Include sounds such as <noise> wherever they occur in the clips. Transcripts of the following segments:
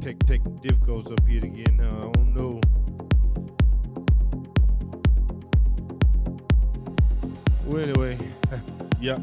tech, tech, difficulties up here again. I don't know. Well, anyway, <laughs> yeah.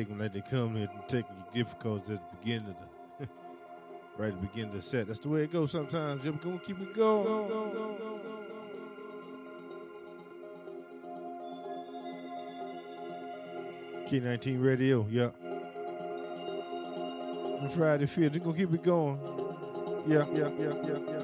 Take them like they come here and technical difficulties at the beginning of the <laughs> right at the beginning of the set. That's the way it goes sometimes. You're gonna keep it going. K19 Radio, yeah. On Friday Field, they're gonna keep it going. Yeah, yeah, yeah, yeah, yeah.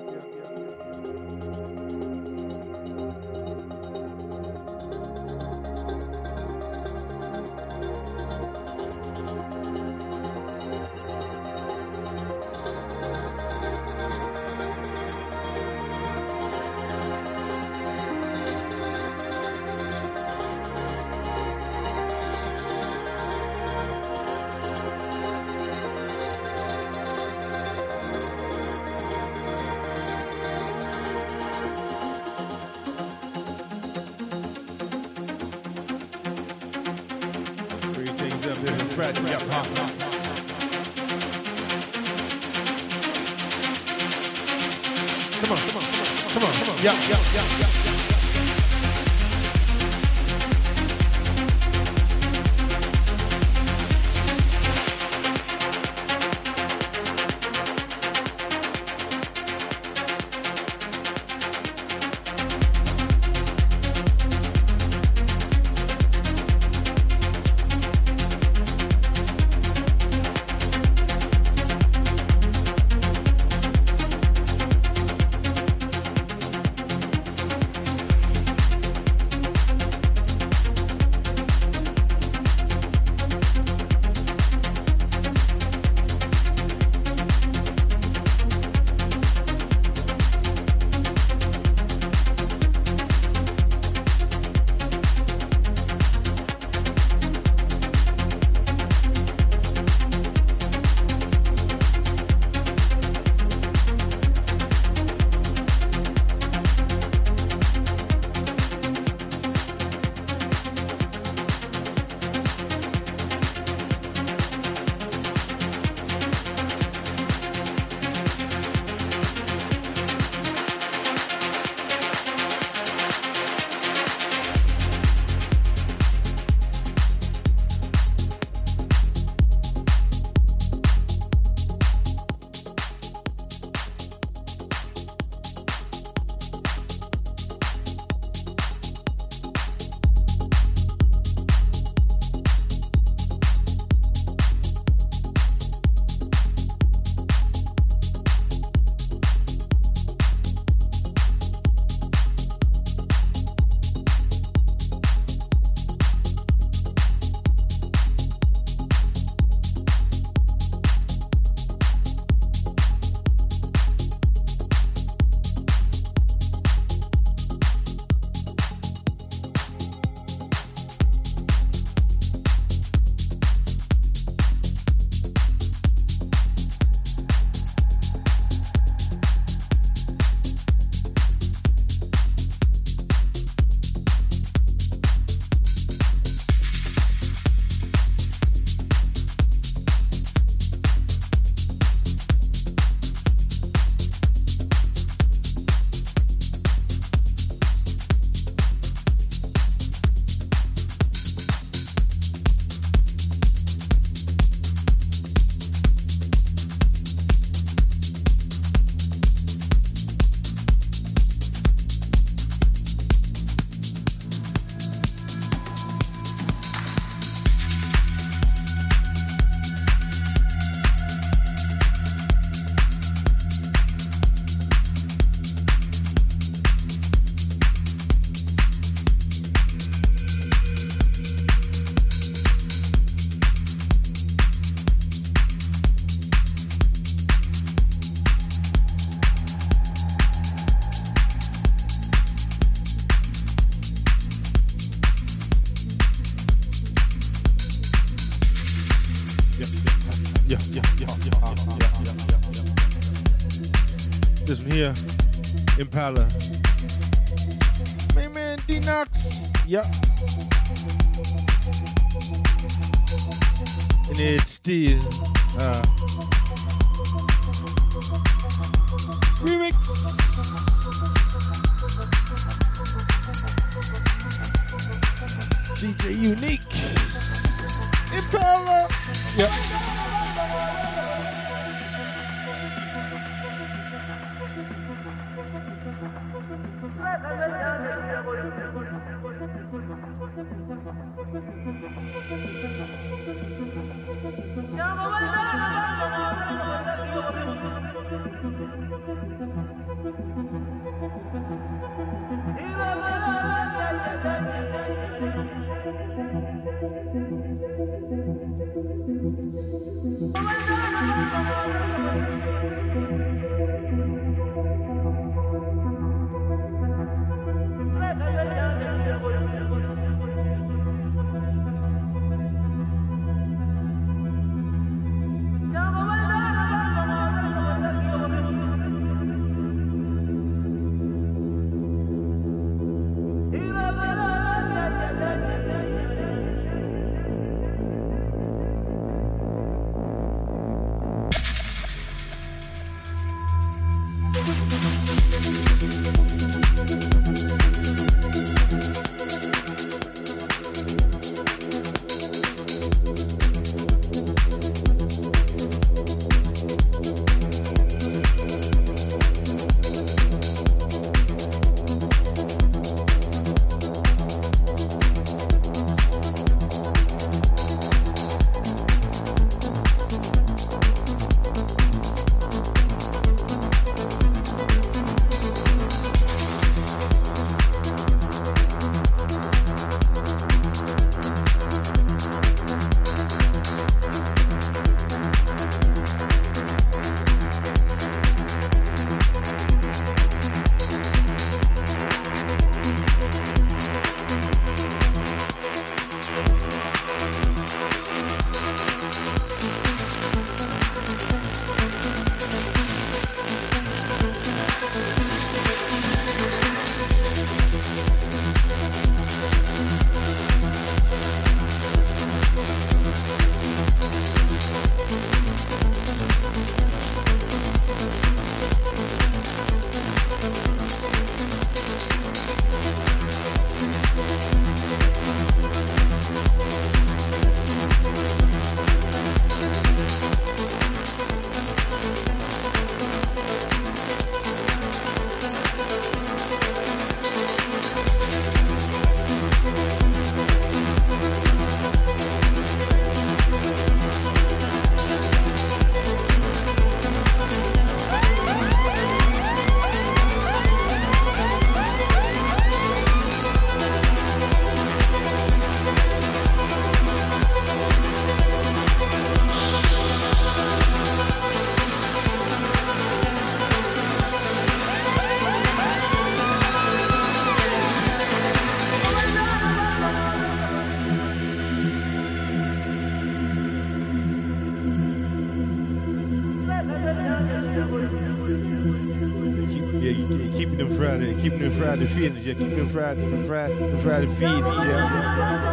Friday the feelings, yeah. Keep it Friday, Friday, Friday the feelings, yeah.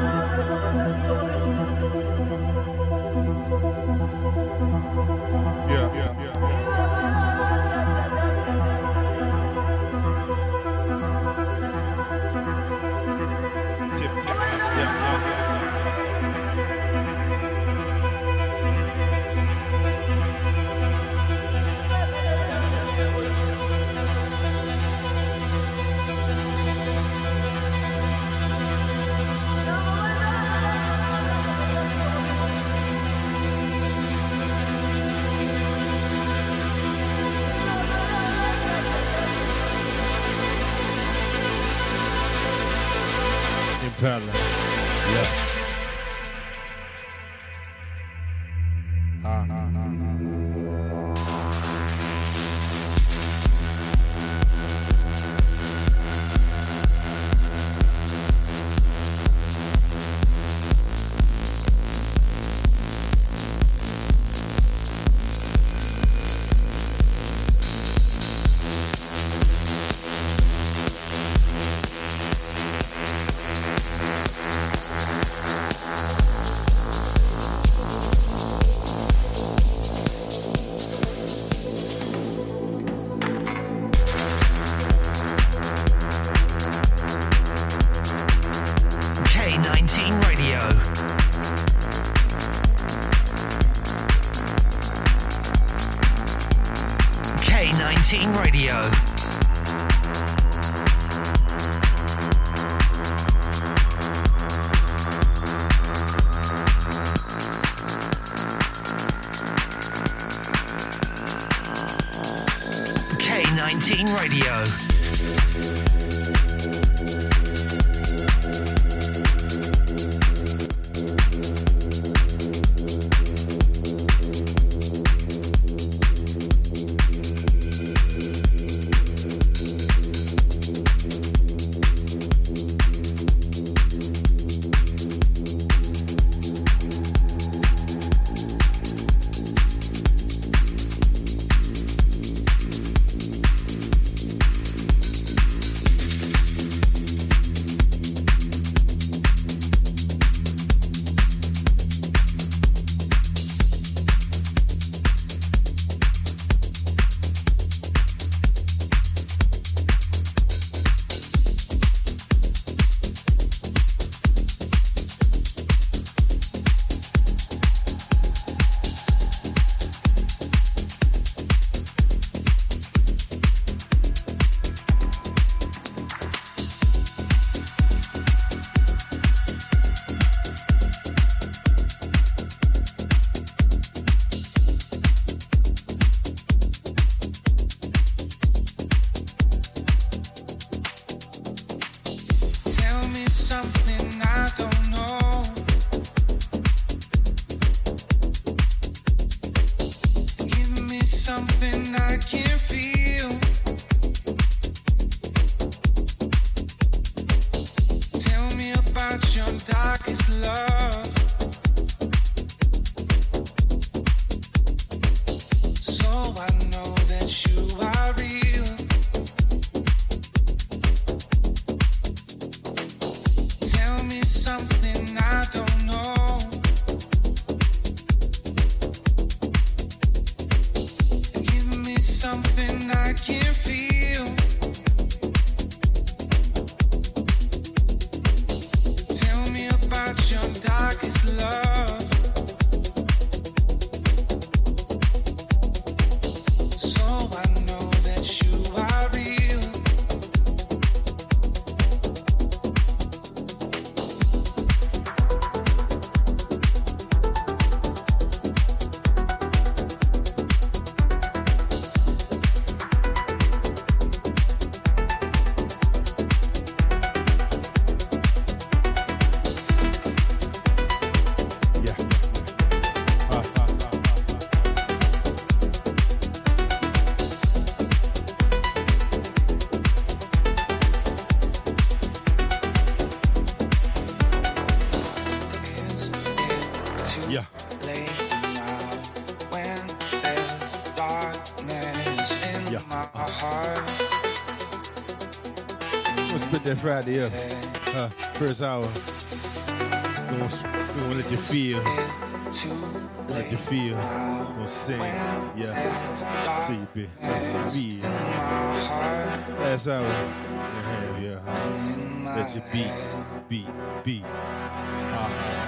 19 Radio. Friday up. Uh, first hour. We want to let you feel. Let you feel. We'll sing. Yeah. See you, be. Feel. Last hour. You. Uh, let you beat. Beat. Beat. Uh-huh.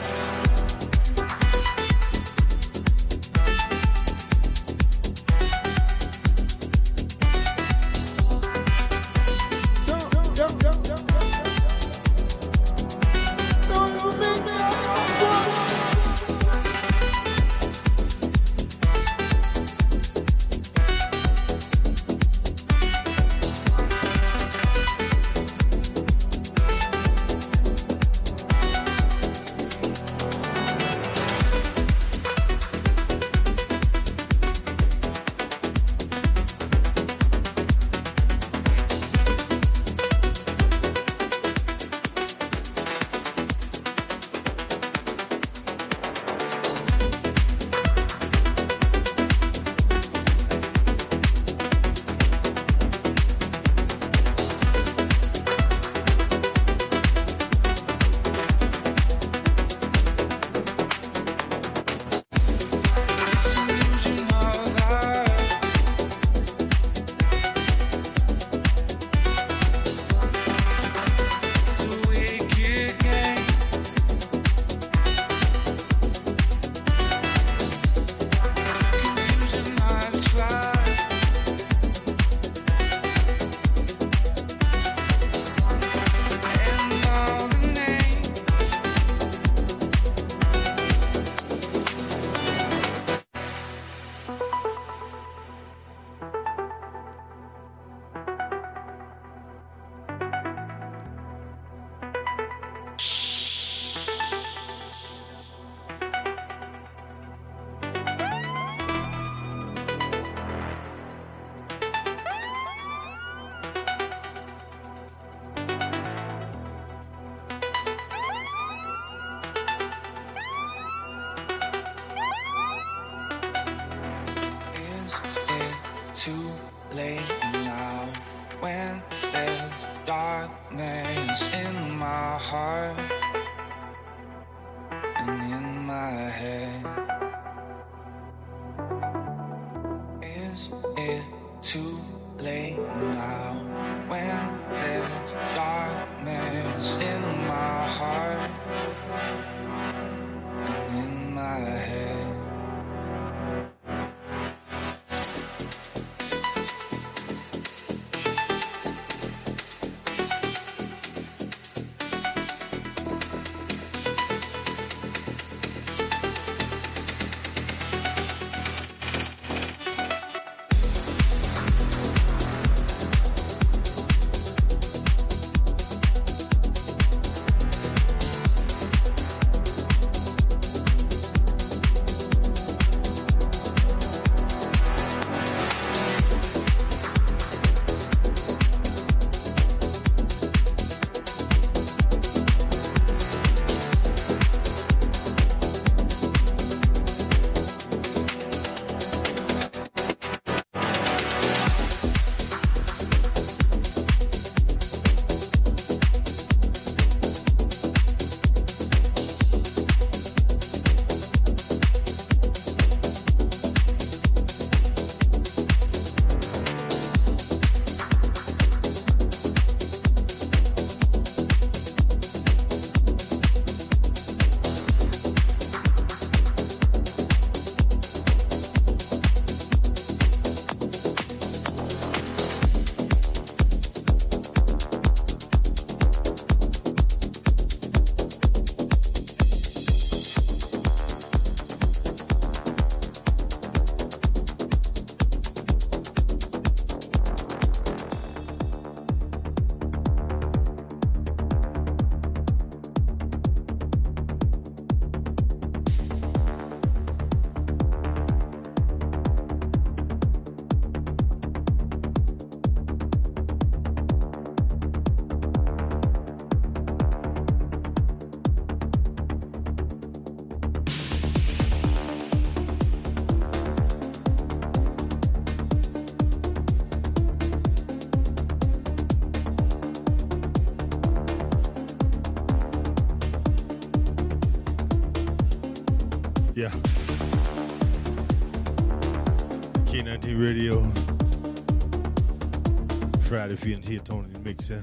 Friday feeling here, Tony the Mixer.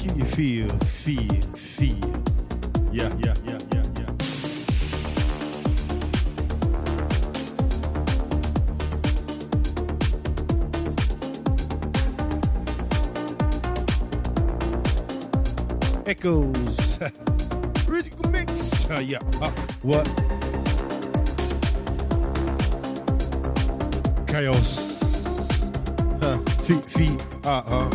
Can you feel, feel, feel? Yeah, yeah, yeah, yeah, yeah. Echoes. Rhythmic mix. Uh, yeah. Uh, what? Uh, uh.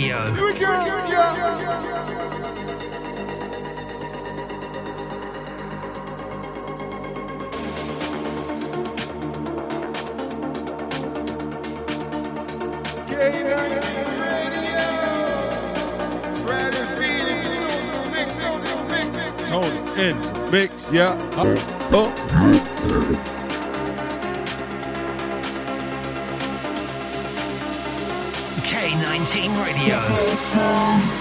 Radio. Here we go. Here we go. Tone in mix, yeah. Uh, oh. Back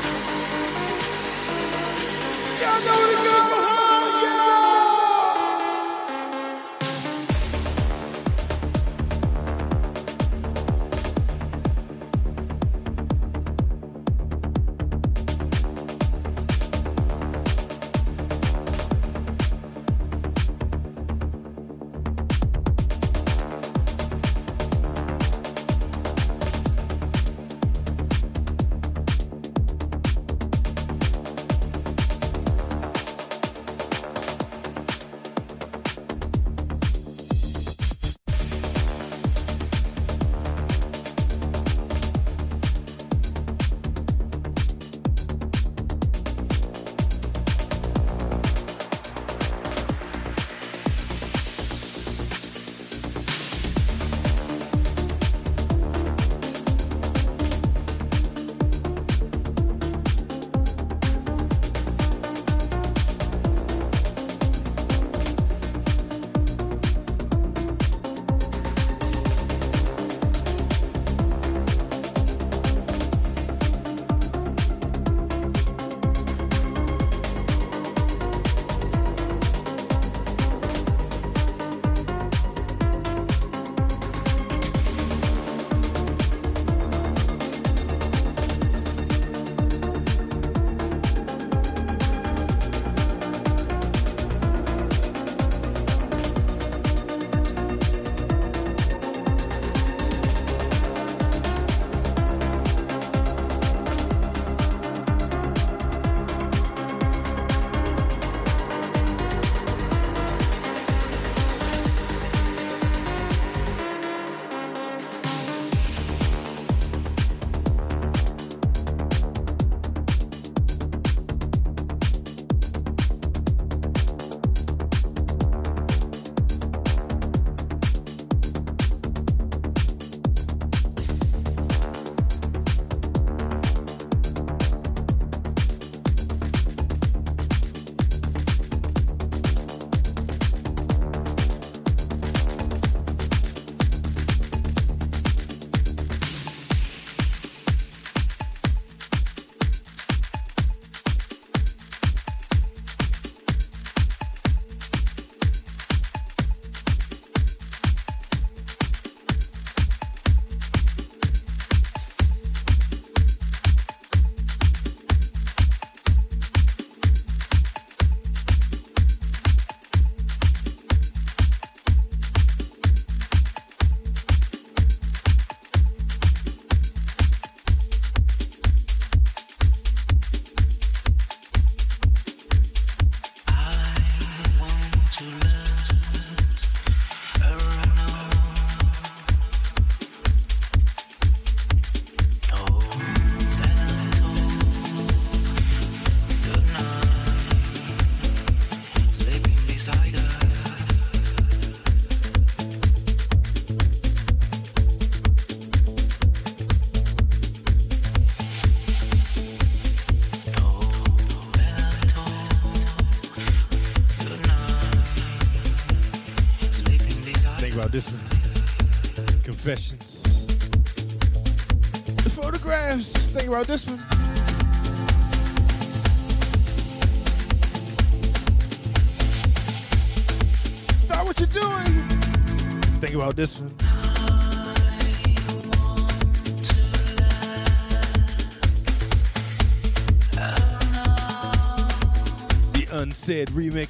remix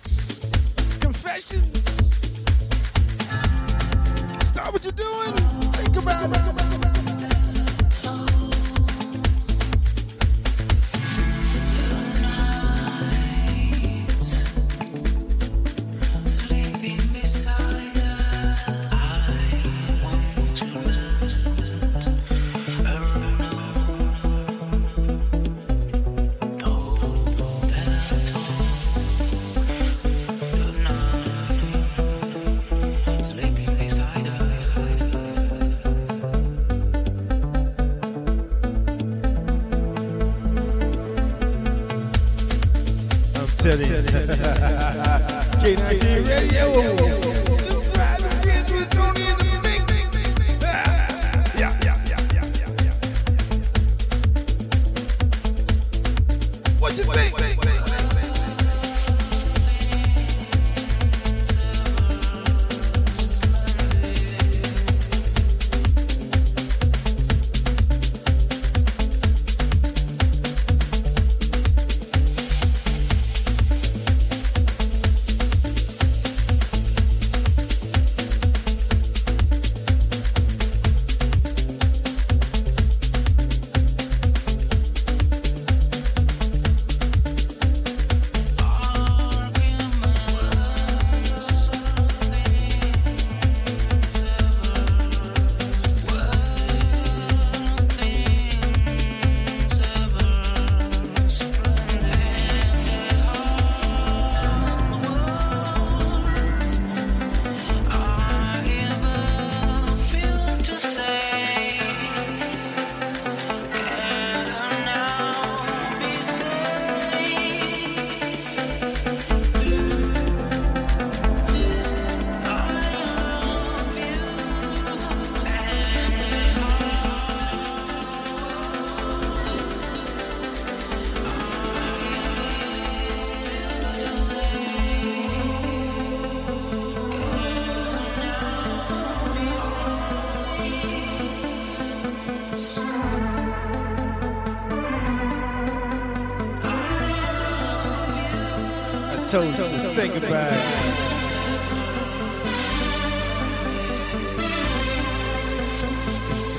chose to think about.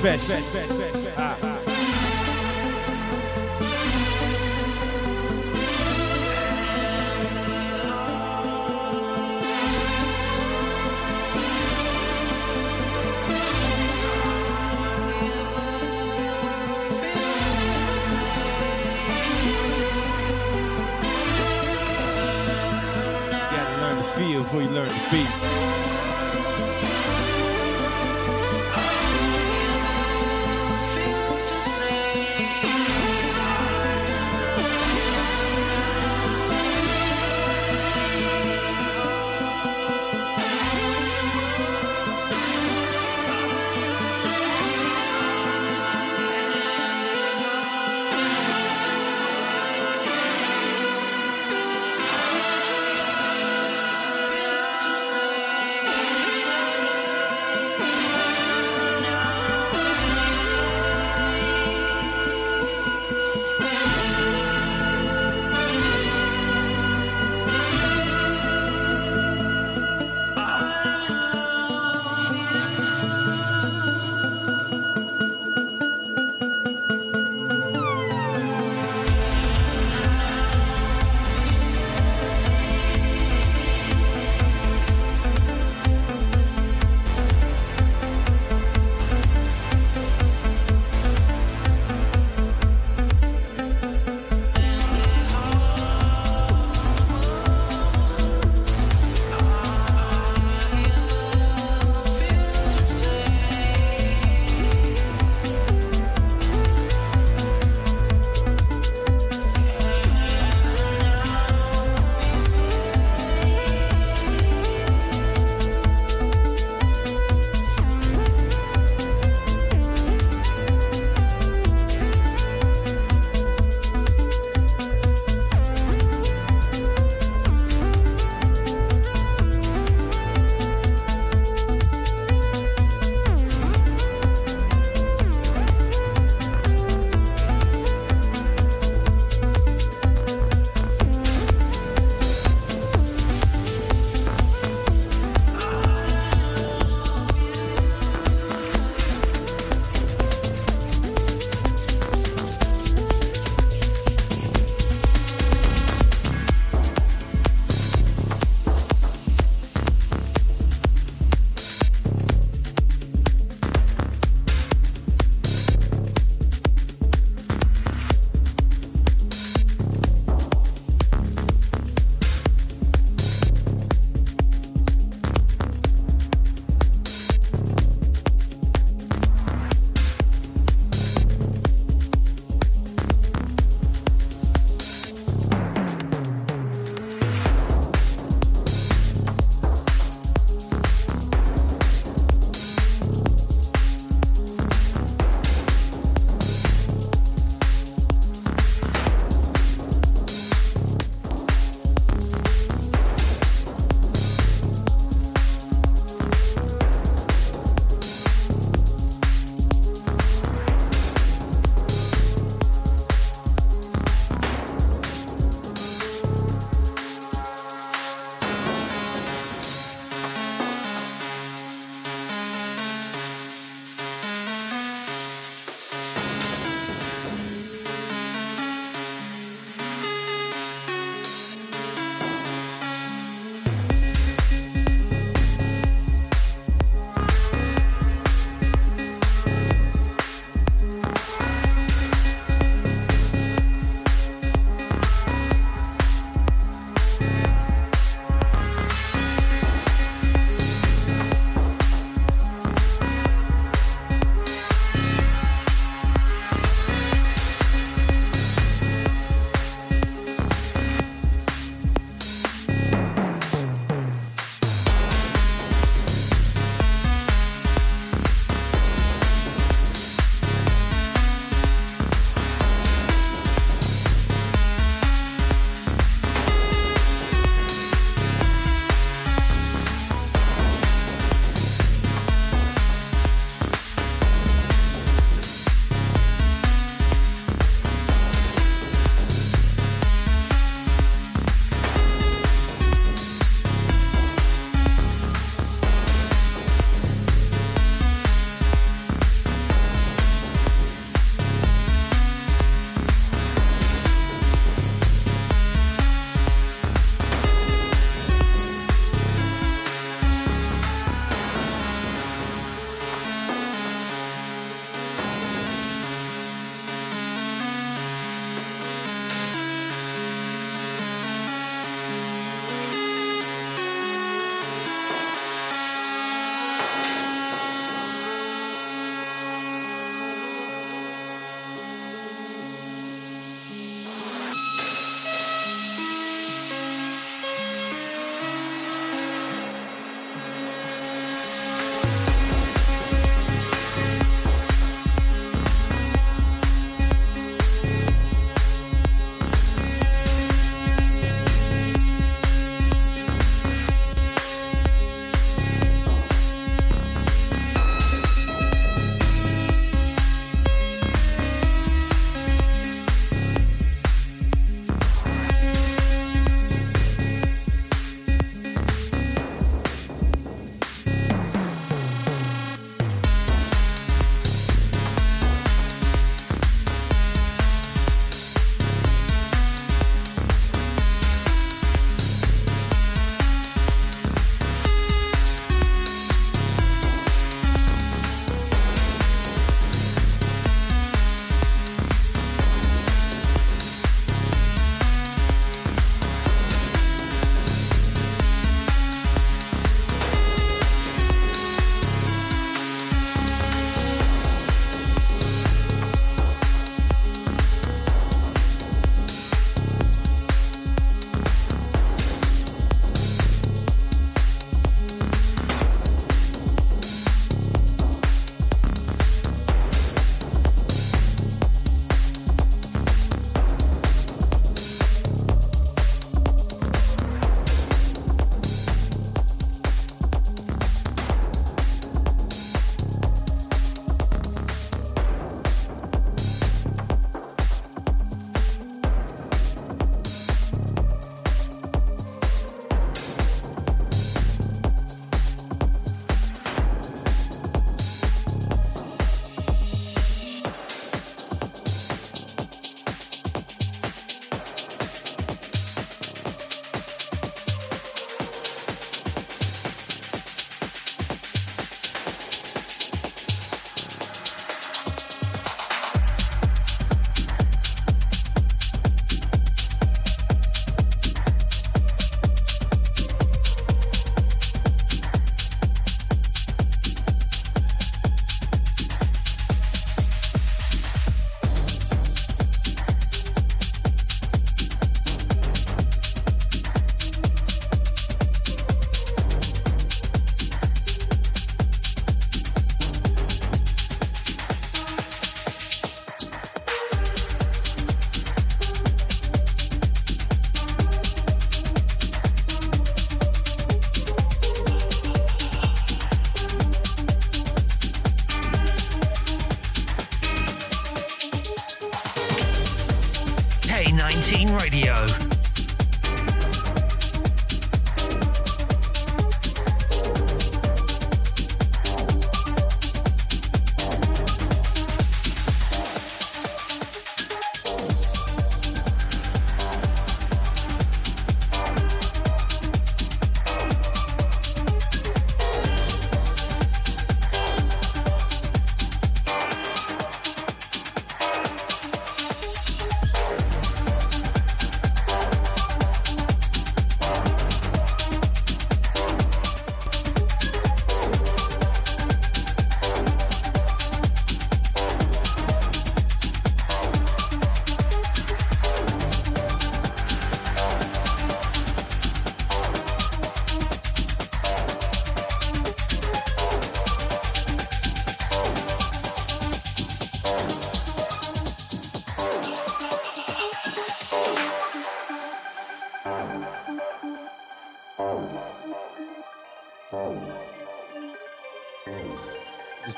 Fresh. before you learn to beat.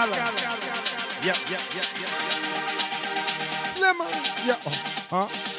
Gala. Yep, yep, yep, yep. Slimmer. Yep. Uh, huh?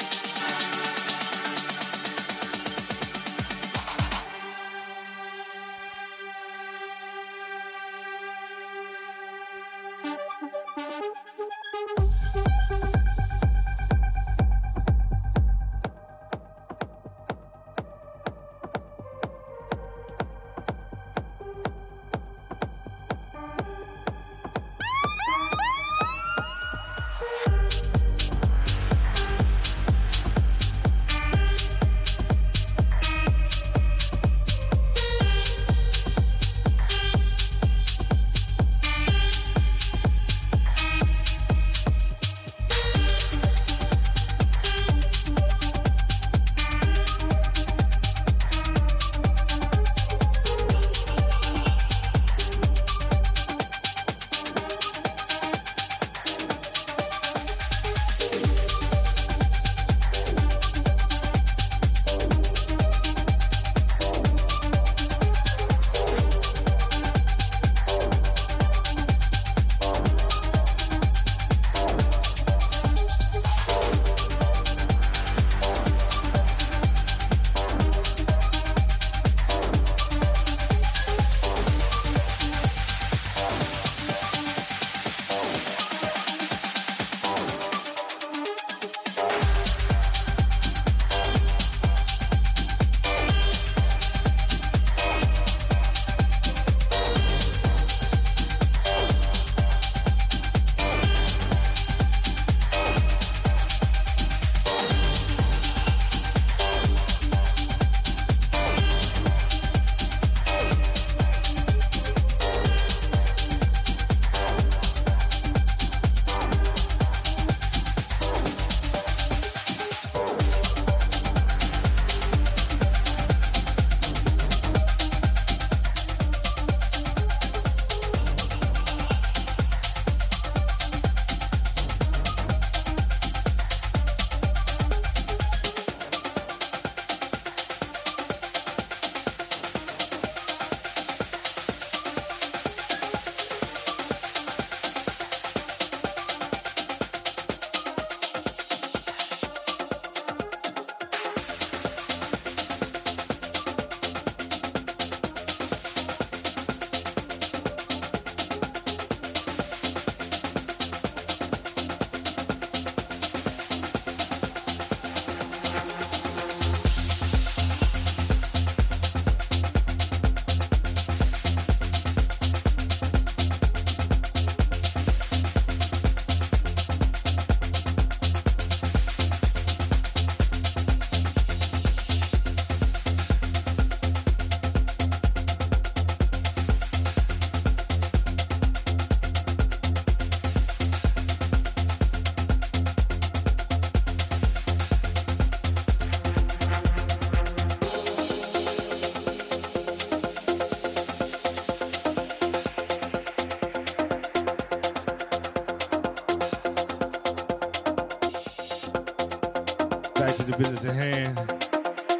Business at hand.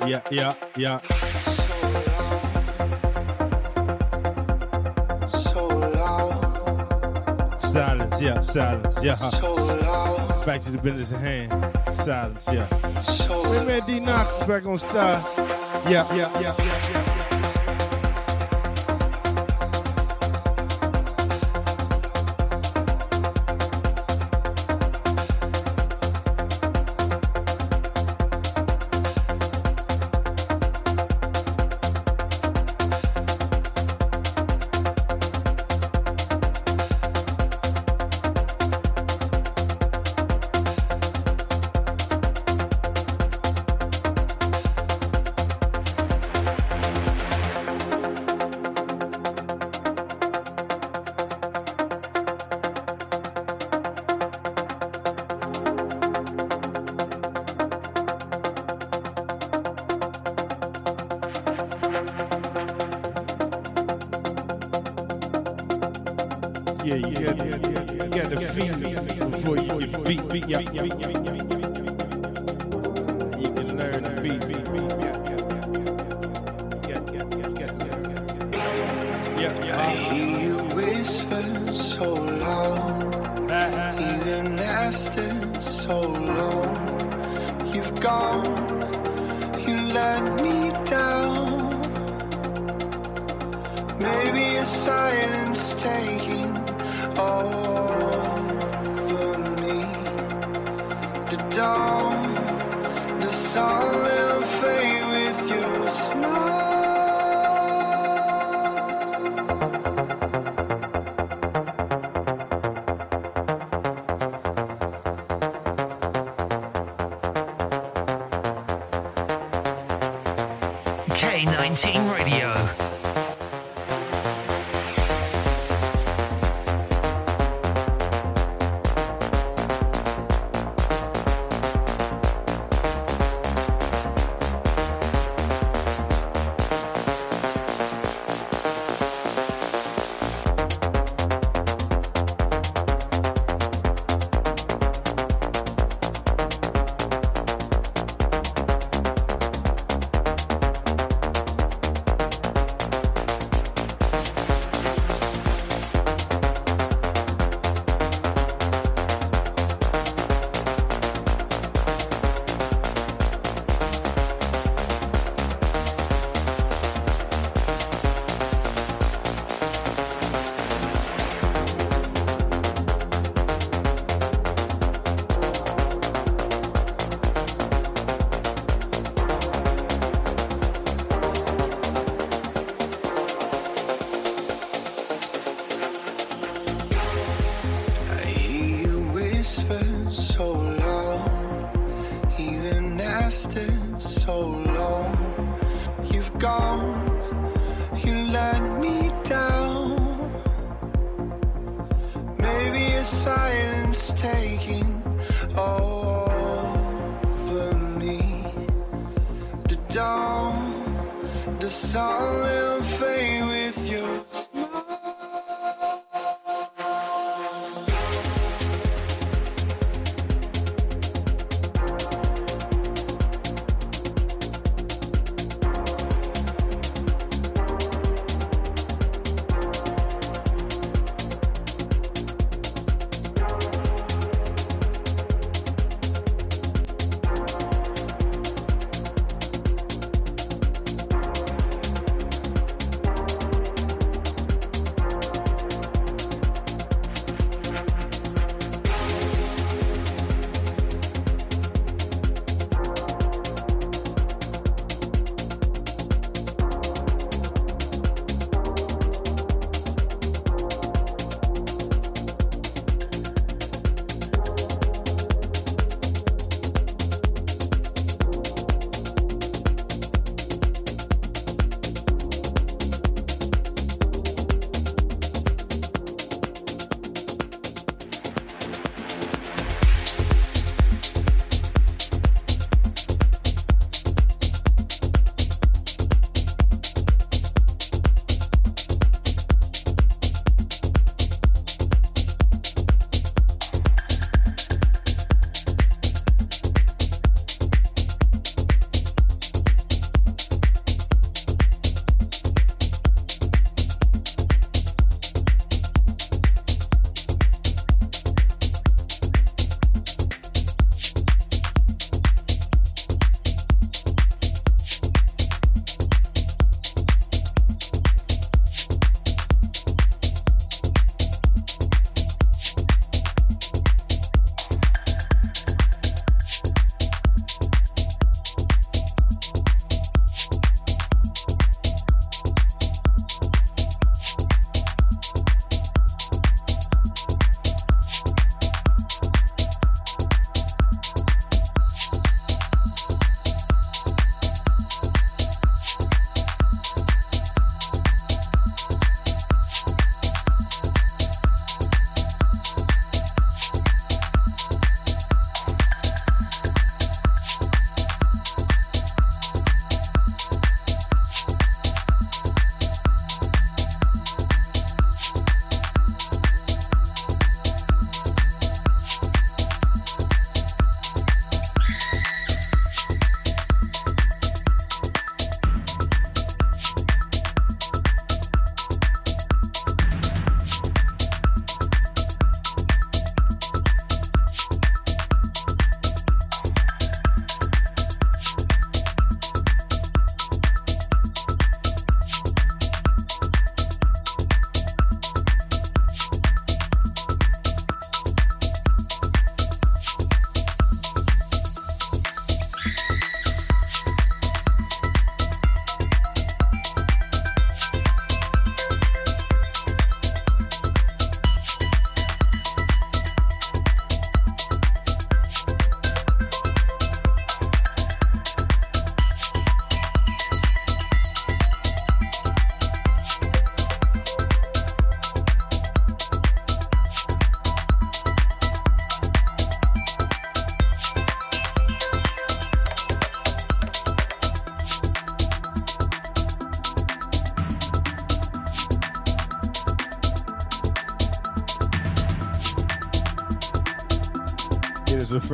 Yeah, yeah, yeah. So loud. So Silence, yeah, silence, yeah. So loud. Back to the business at hand. Silence, yeah. Wait, man, D Knox back on star. Yeah, yeah, yeah, yeah, yeah.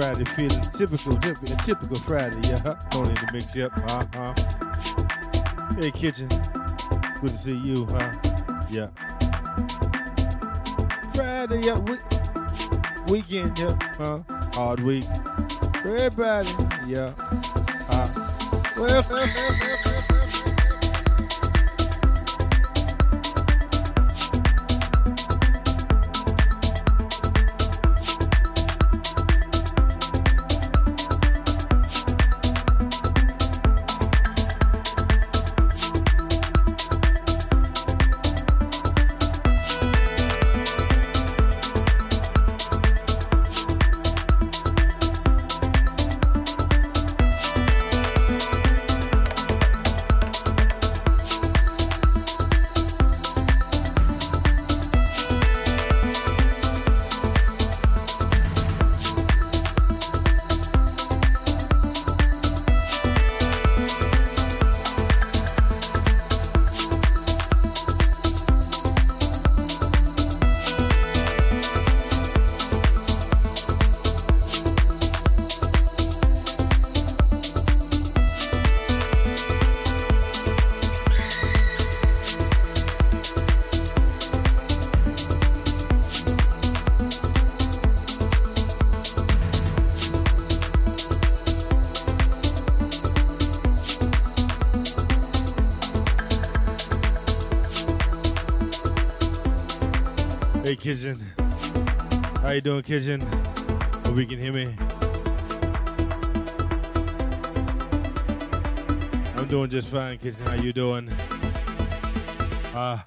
Friday feeling. Typical, typical, typical Friday, yeah. Going in the mix, yep, huh, huh. Hey, Kitchen. Good to see you, huh? Yeah. Friday, yeah. We- weekend, yeah, huh? Hard week. Everybody, yeah. Uh, well, <laughs> Kitchen. How you doing, Kitchen? Hope you can hear me. I'm doing just fine, Kitchen. How you doing? Uh,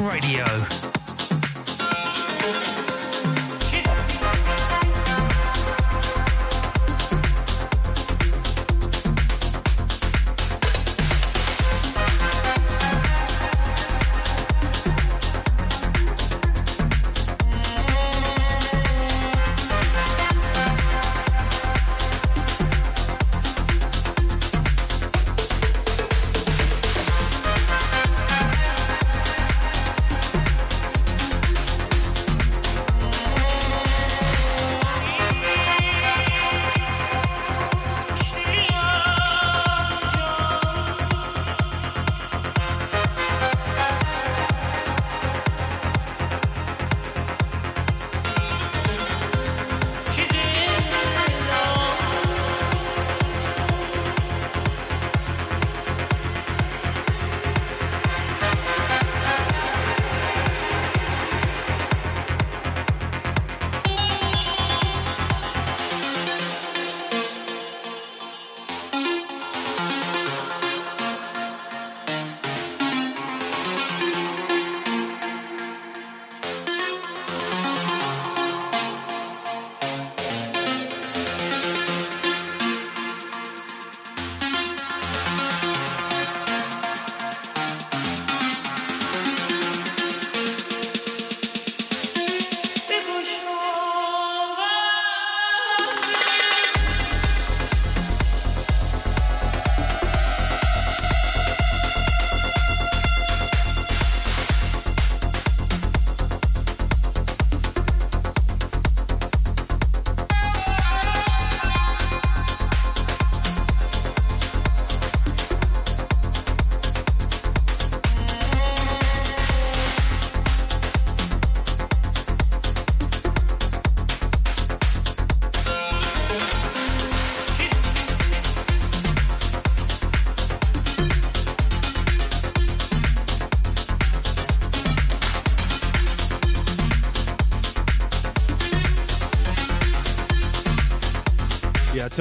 Radio.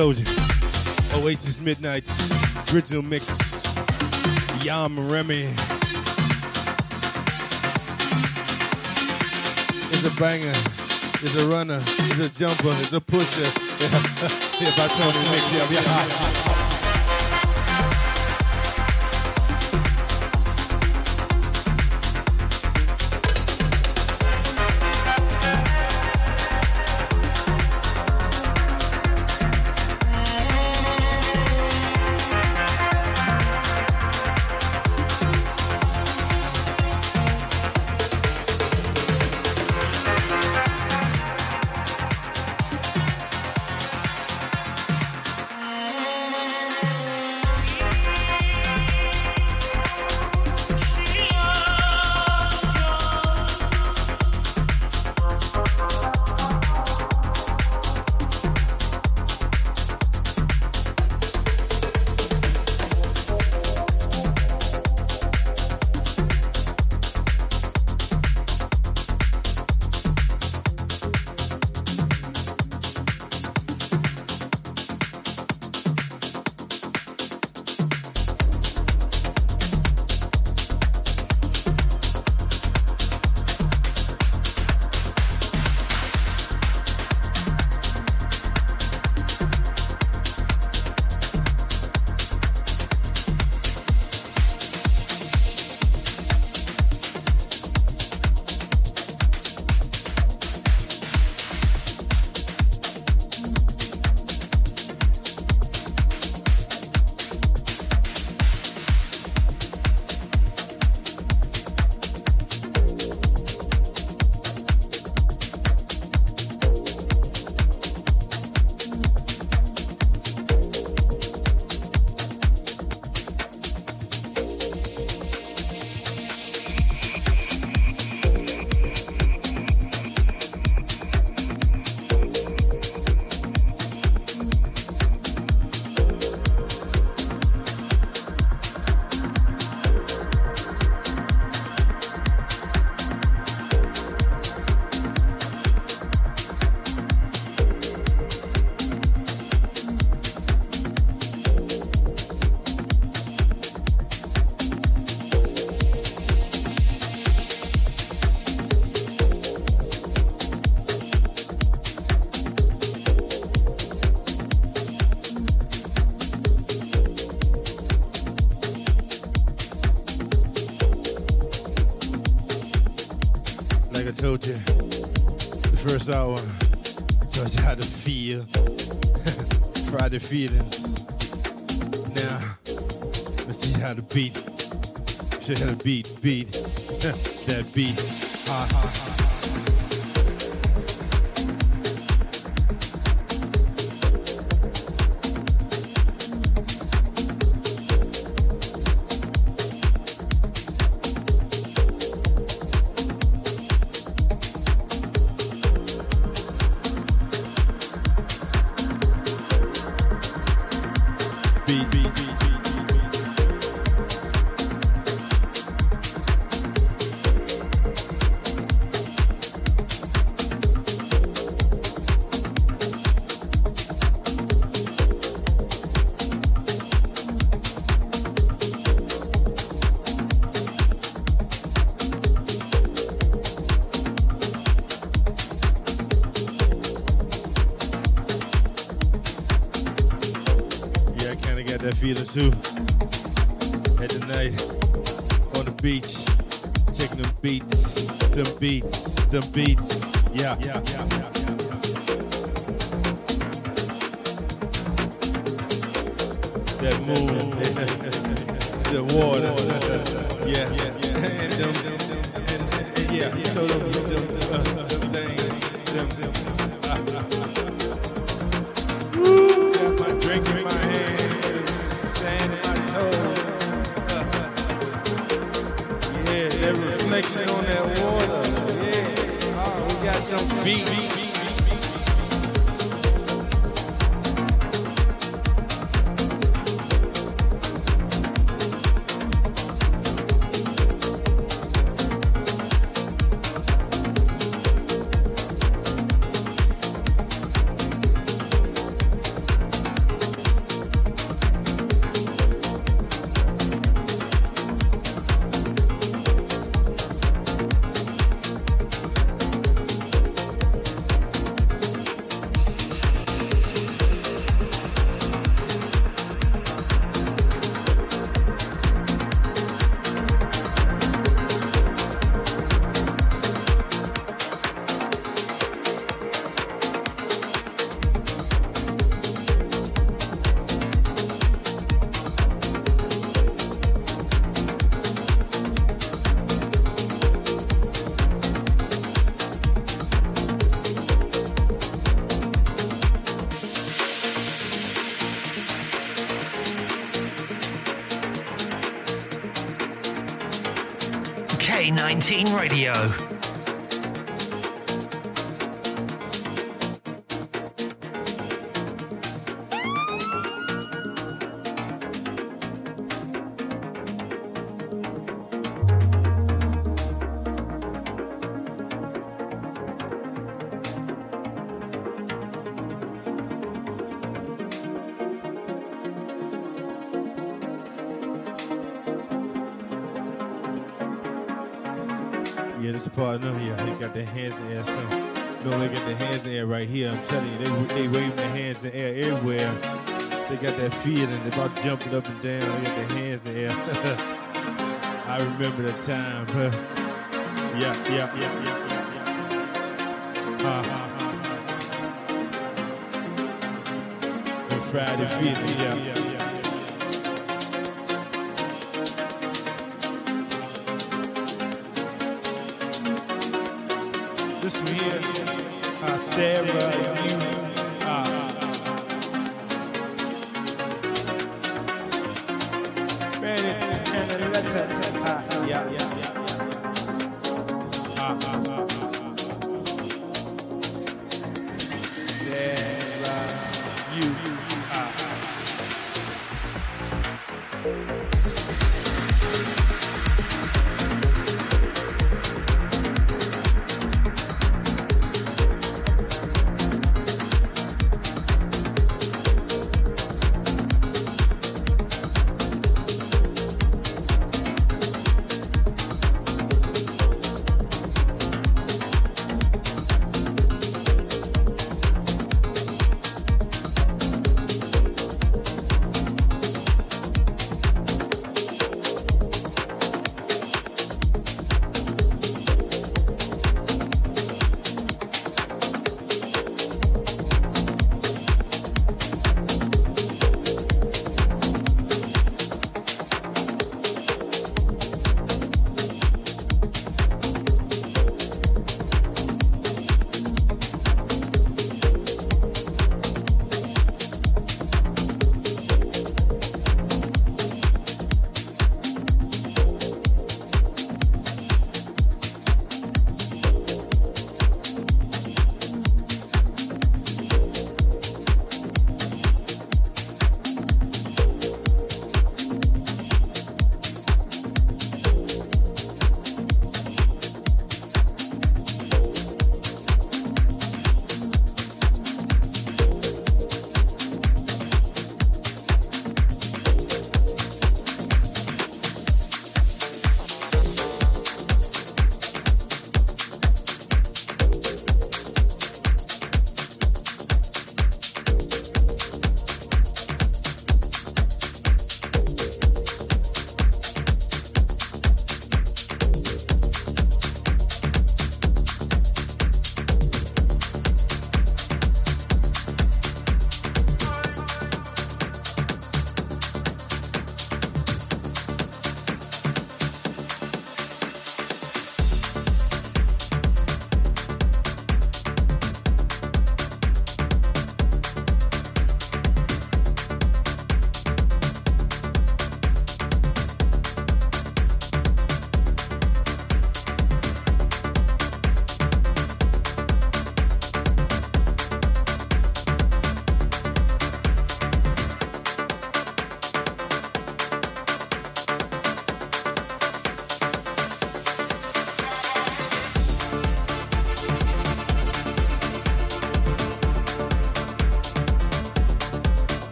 Told you. Oasis Midnights, original mix. Yam Remy. It's a banger. It's a runner. It's a jumper. It's a pusher. <laughs> if I Tony Mix, yeah, yeah. Feelings. Now, let's see how to beat. You how to beat, beat. <laughs> that beat. Ha ha ha. Zoo. Had the night on the beach, checking them beats, them beats, them beats. Yeah, yeah, yeah, yeah. That moon, the water, yeah, yeah, and them, and, and, yeah, so them, them, uh, things, them, them, ah, ah. Radio. Got their hands in the air. So, no, they got their hands in the air right here. I'm telling you, they they waving their hands in the air everywhere. They got that feeling. They're about jumping up and down. They got their hands in the air. <laughs> I remember that time. Huh? Yeah, yeah, yeah, yeah. The Friday feeling, yeah.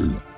Hell.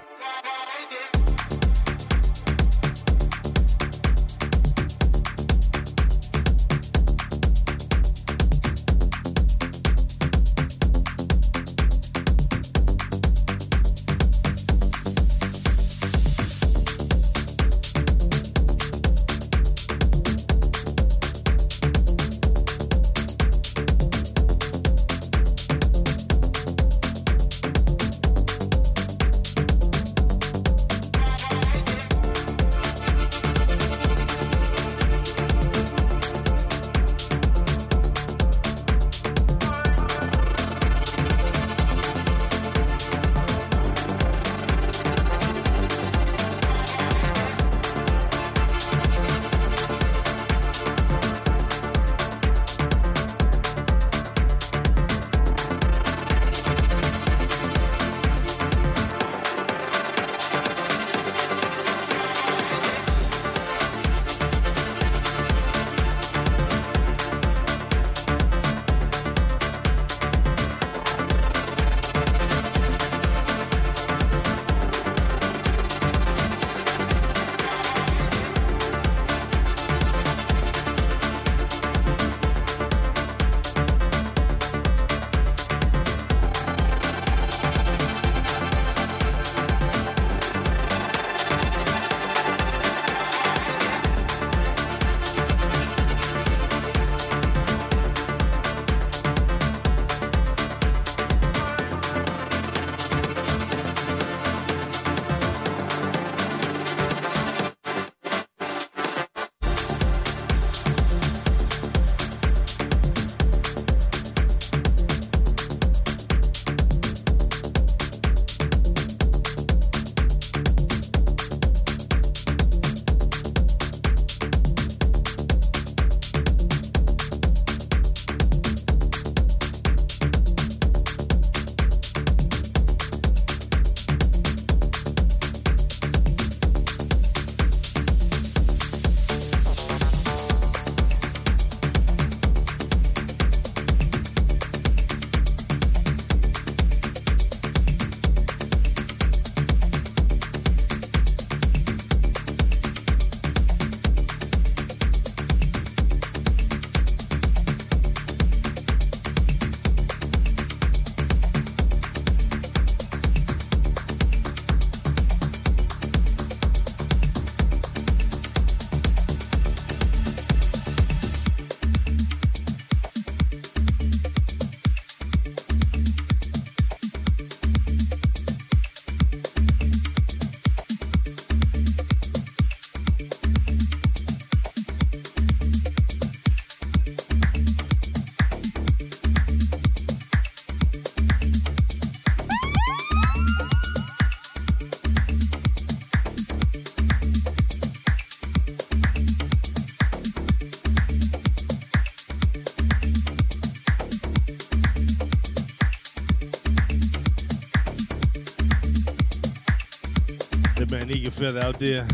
Yeah. fella out there.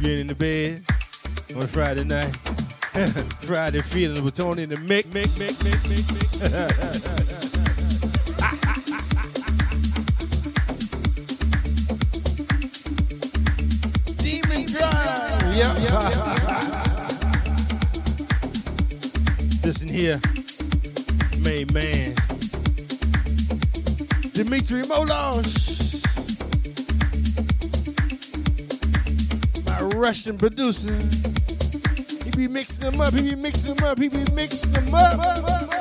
You in the bed on a Friday night. <laughs> Friday feeling with Tony in the mix. Mix, mix, mix, mix, mix. Demon Drive. Yep. <laughs> Listen here, main man. Dimitri Molosh. Russian producer. He be mixing them up, he be mixing them up, he be mixing them up.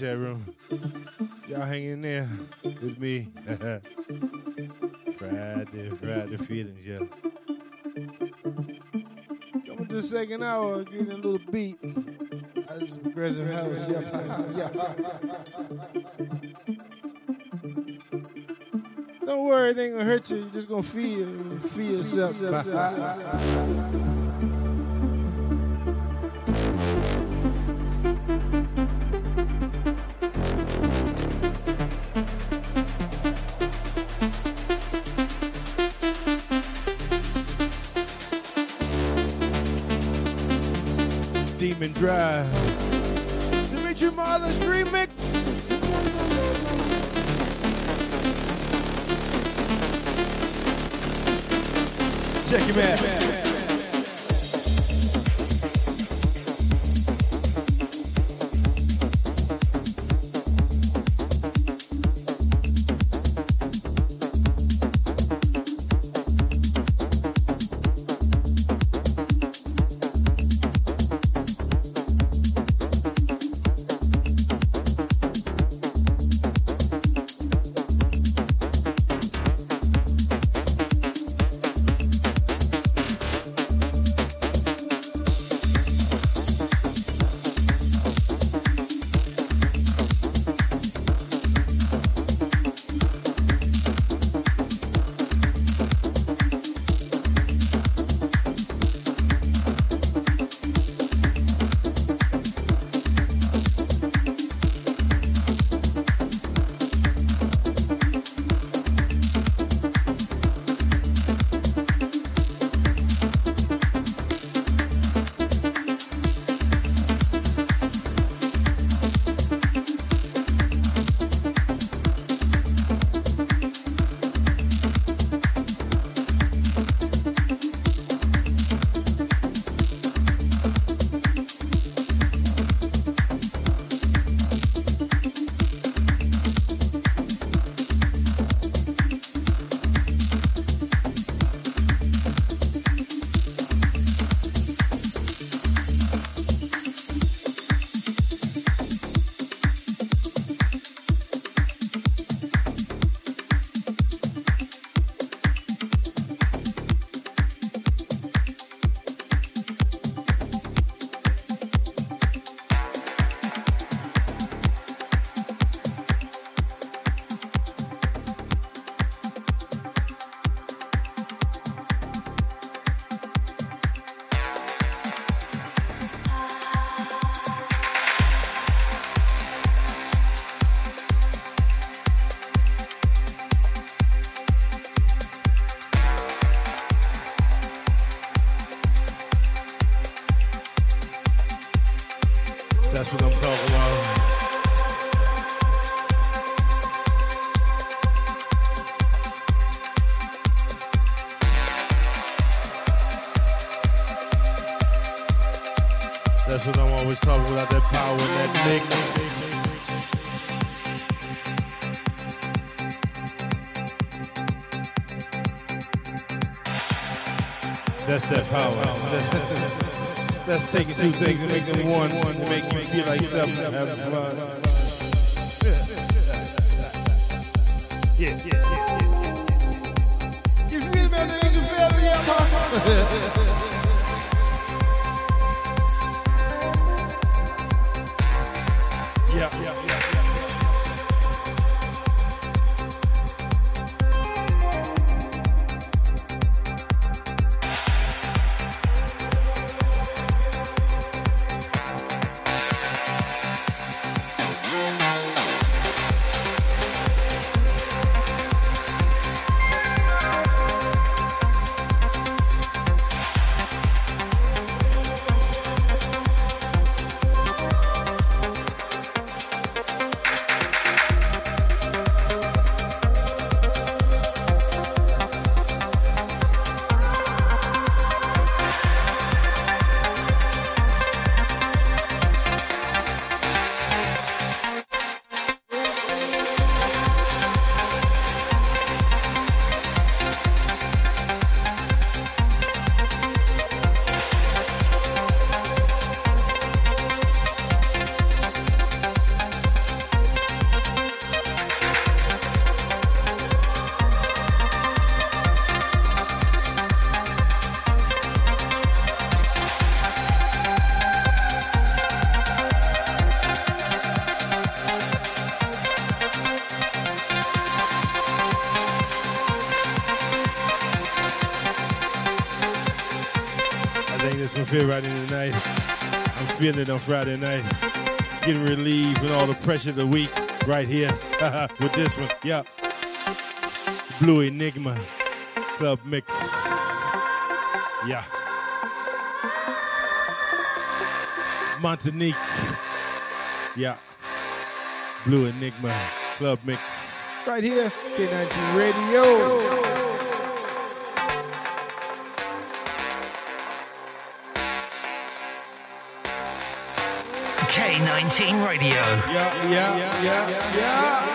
Chat room. Y'all hanging there with me. <laughs> Friday, Friday feelings, yeah. Coming to the second hour, getting a little beat. I just progressive house, yeah. <laughs> yeah. Don't worry, it ain't gonna hurt you. You're just gonna feel, feel yourself. <laughs> Drive. Dimitri Marlis remix. Check him out. That's that power. <laughs> That's taking two things and make them one to make you feel like something, having fun. Feeling on Friday night. Getting relieved from all the pressure of the week right here <laughs> with this one. Yeah. Blue Enigma Club Mix. Yeah. Montanique. Yeah. Blue Enigma Club Mix. Right here. K19 Radio. K19 Radio. Yeah, yeah, yeah, yeah, yeah.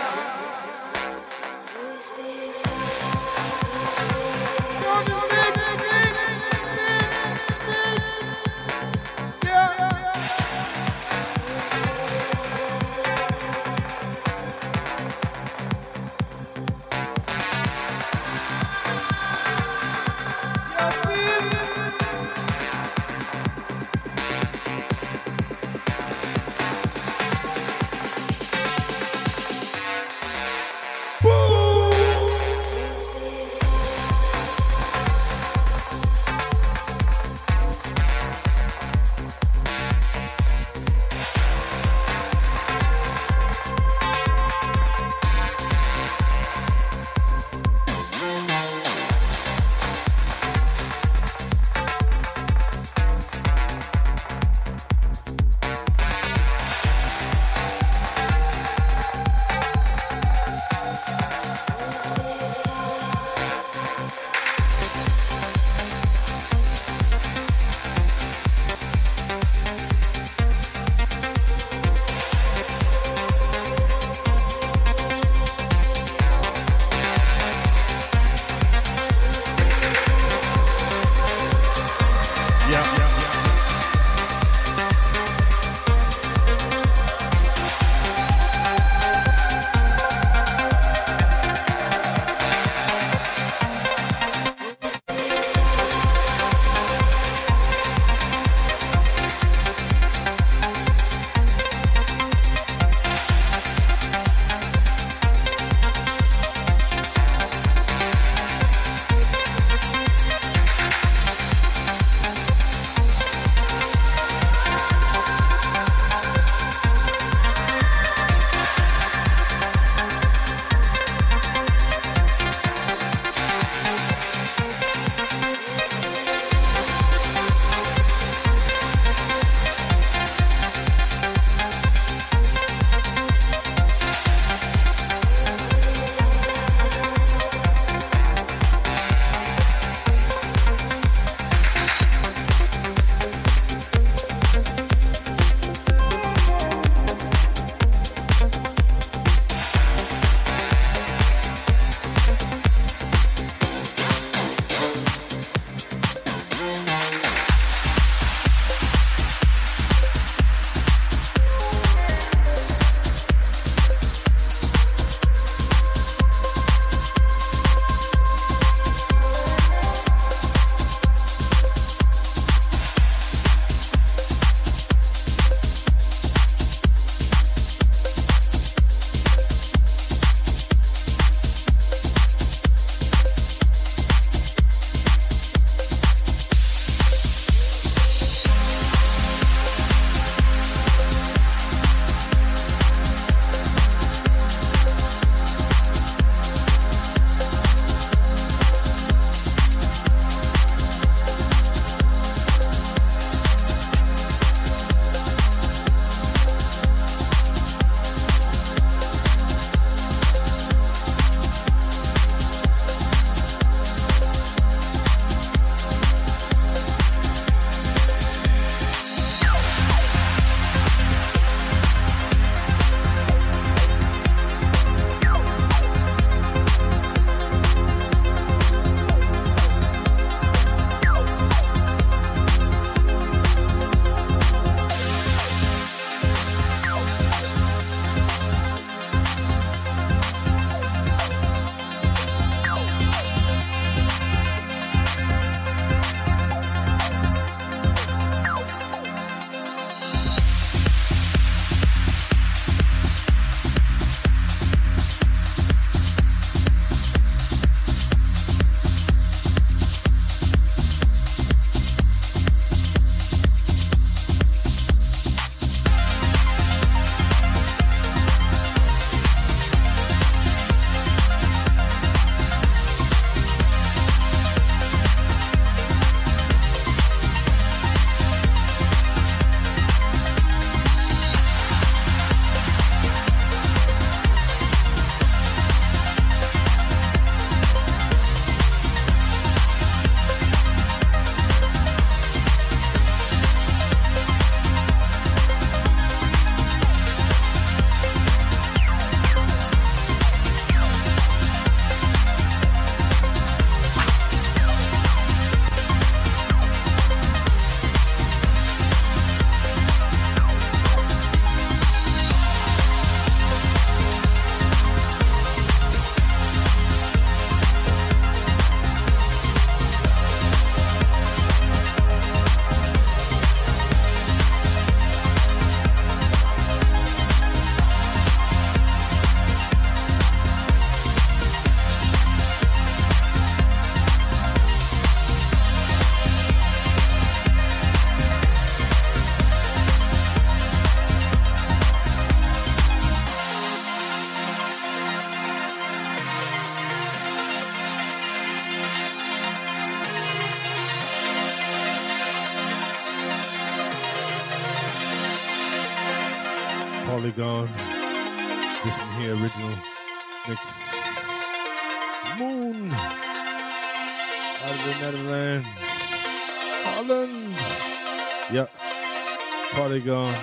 Polygon.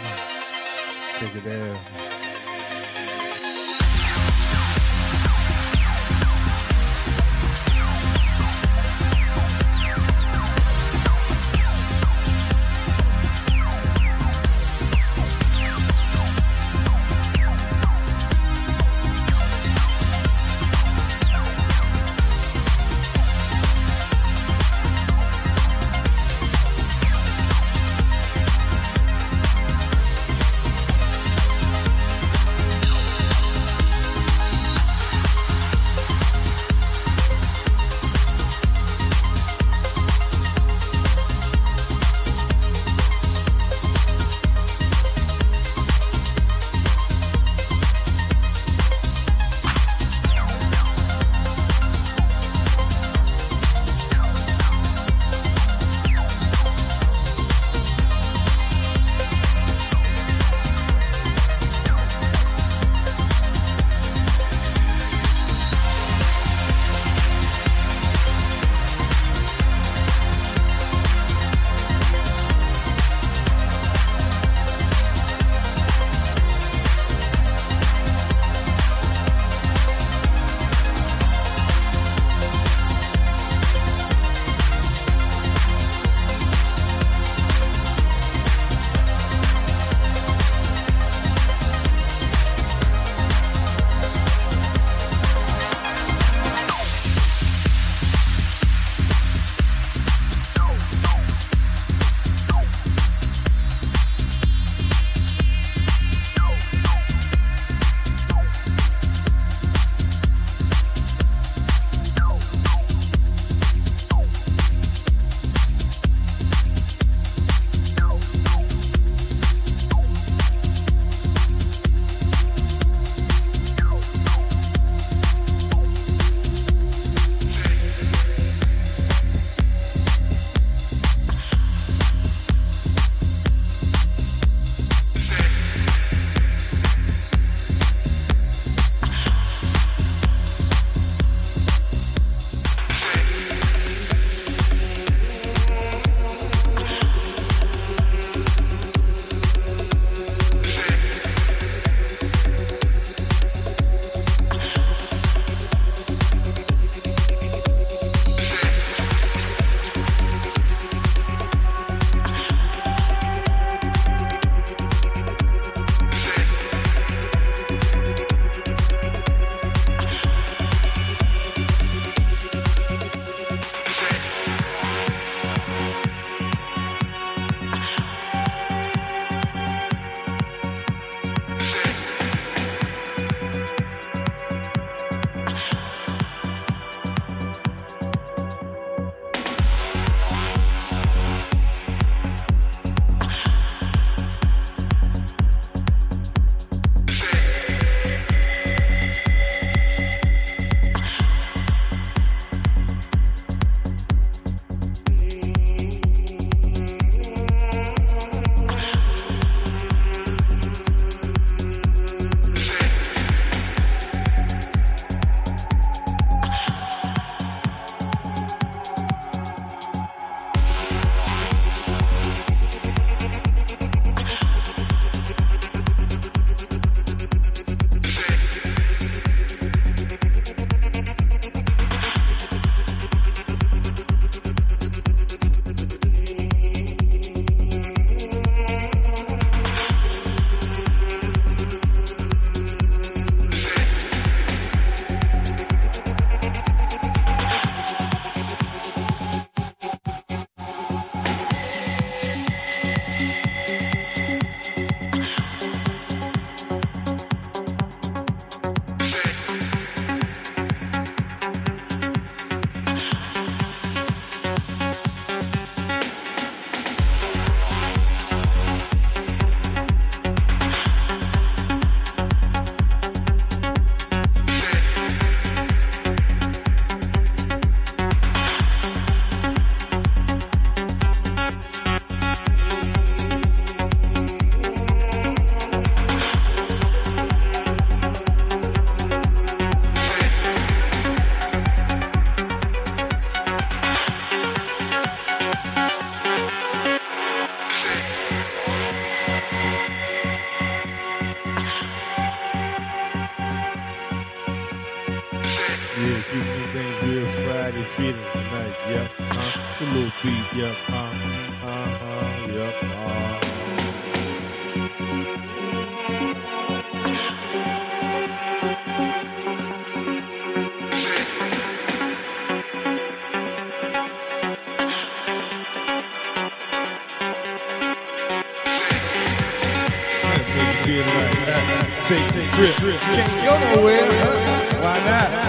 Take it there. Trip, can't go nowhere. Why not?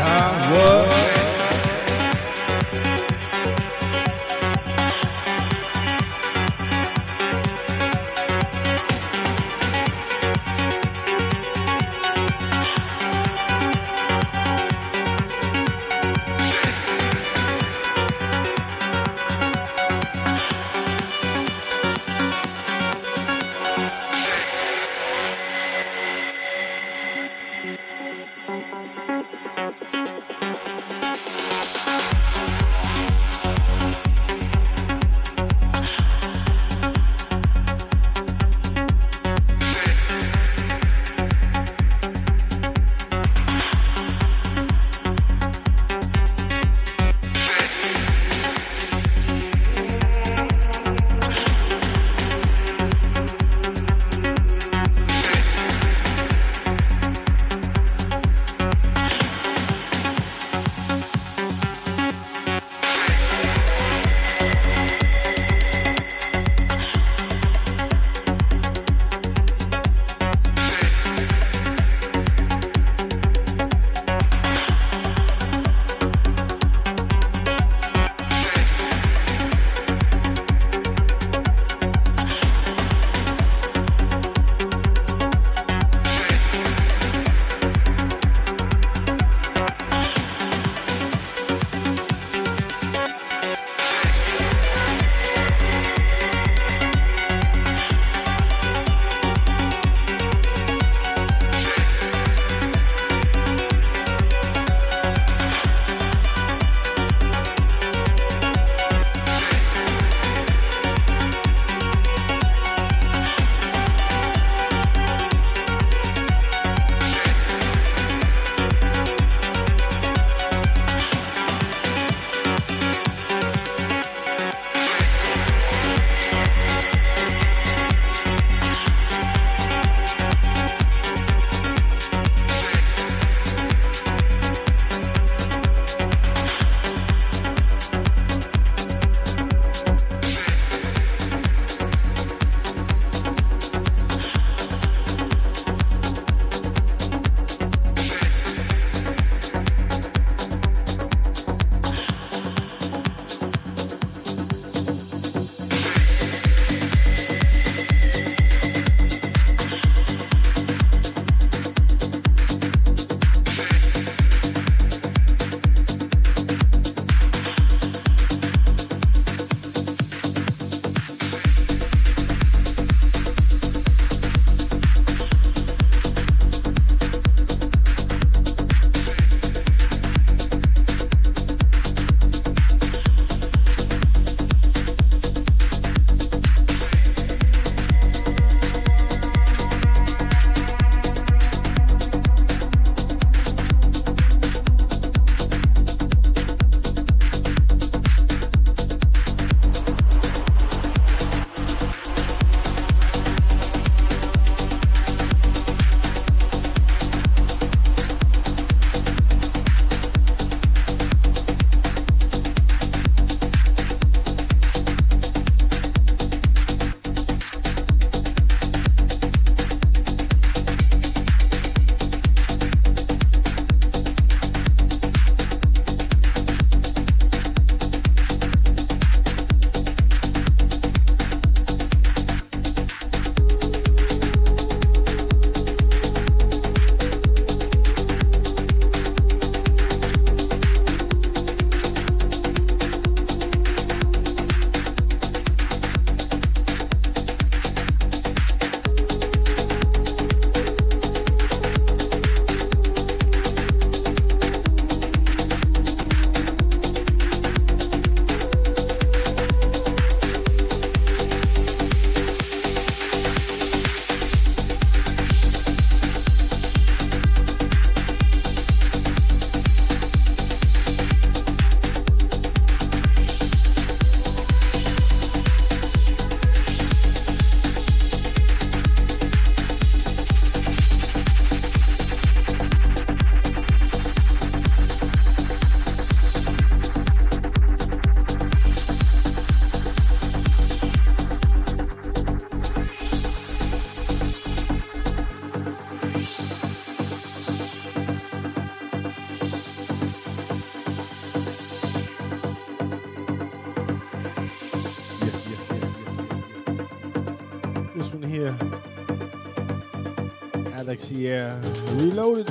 Alex, yeah. Reloaded.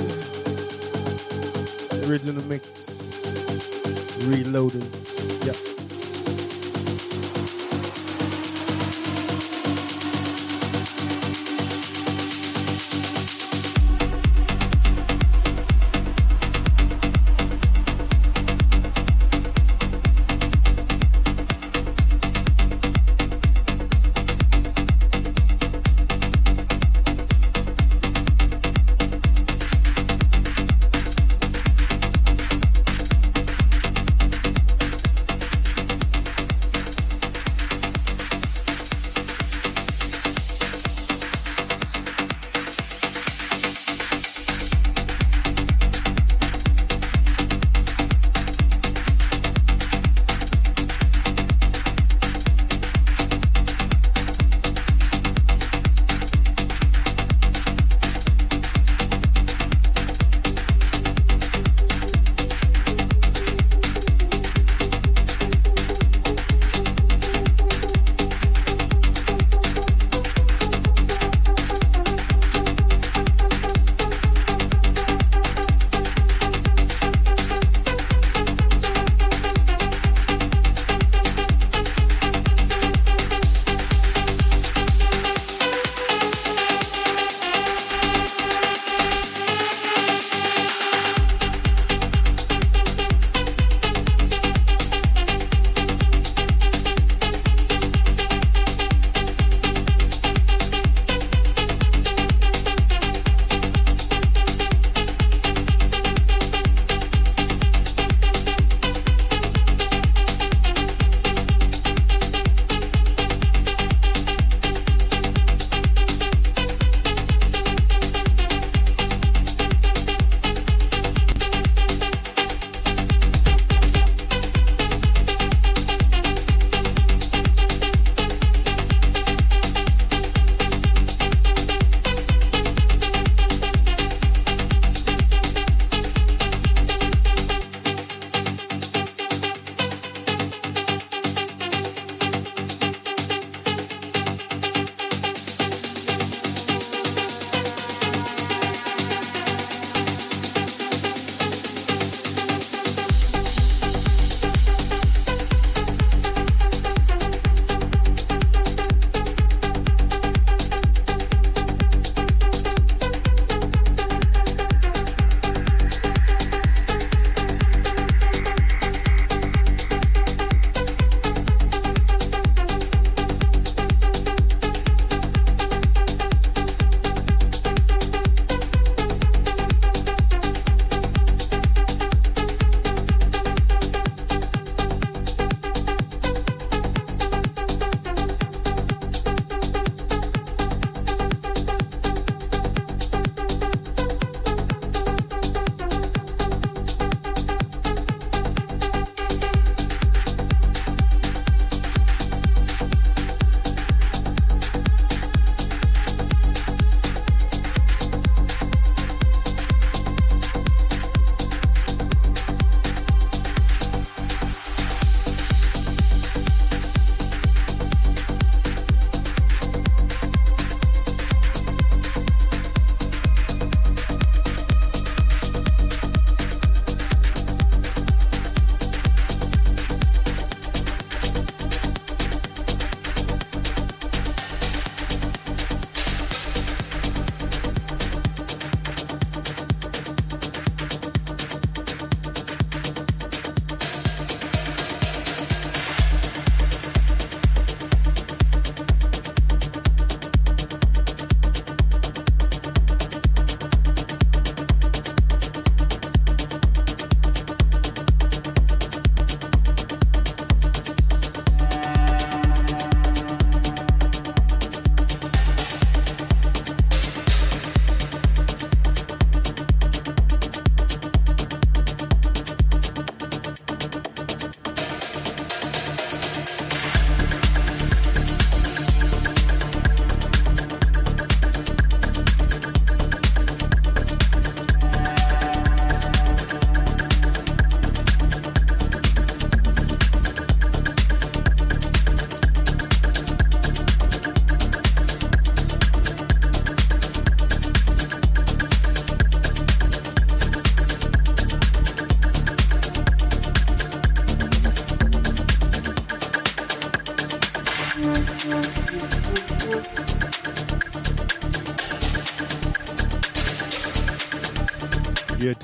Original mix. Reloaded.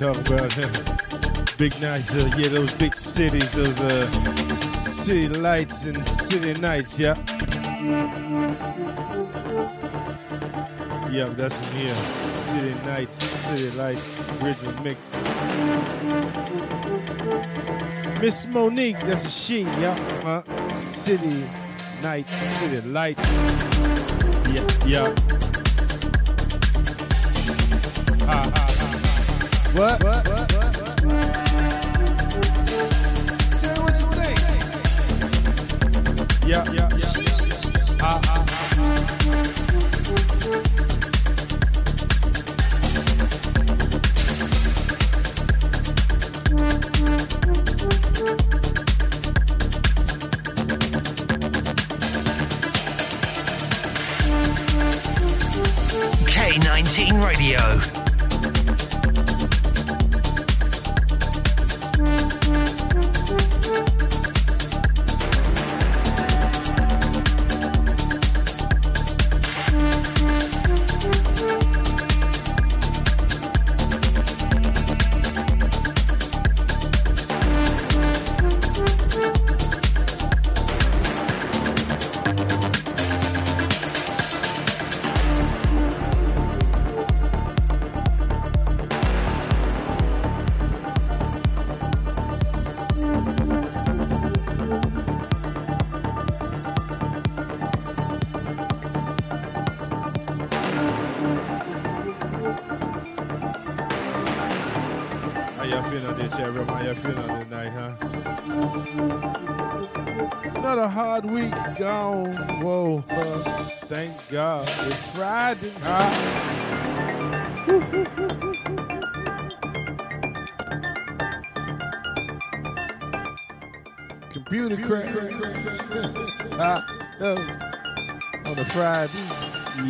Talking about big nights, uh, yeah, those big cities, those uh, city lights and city nights, yeah. Yep, that's from here. City nights, city lights, original mix. Miss Monique, that's a she, yeah. Uh, city night, city light. Yeah, yeah. What? What?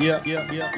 Yep, yep, yep,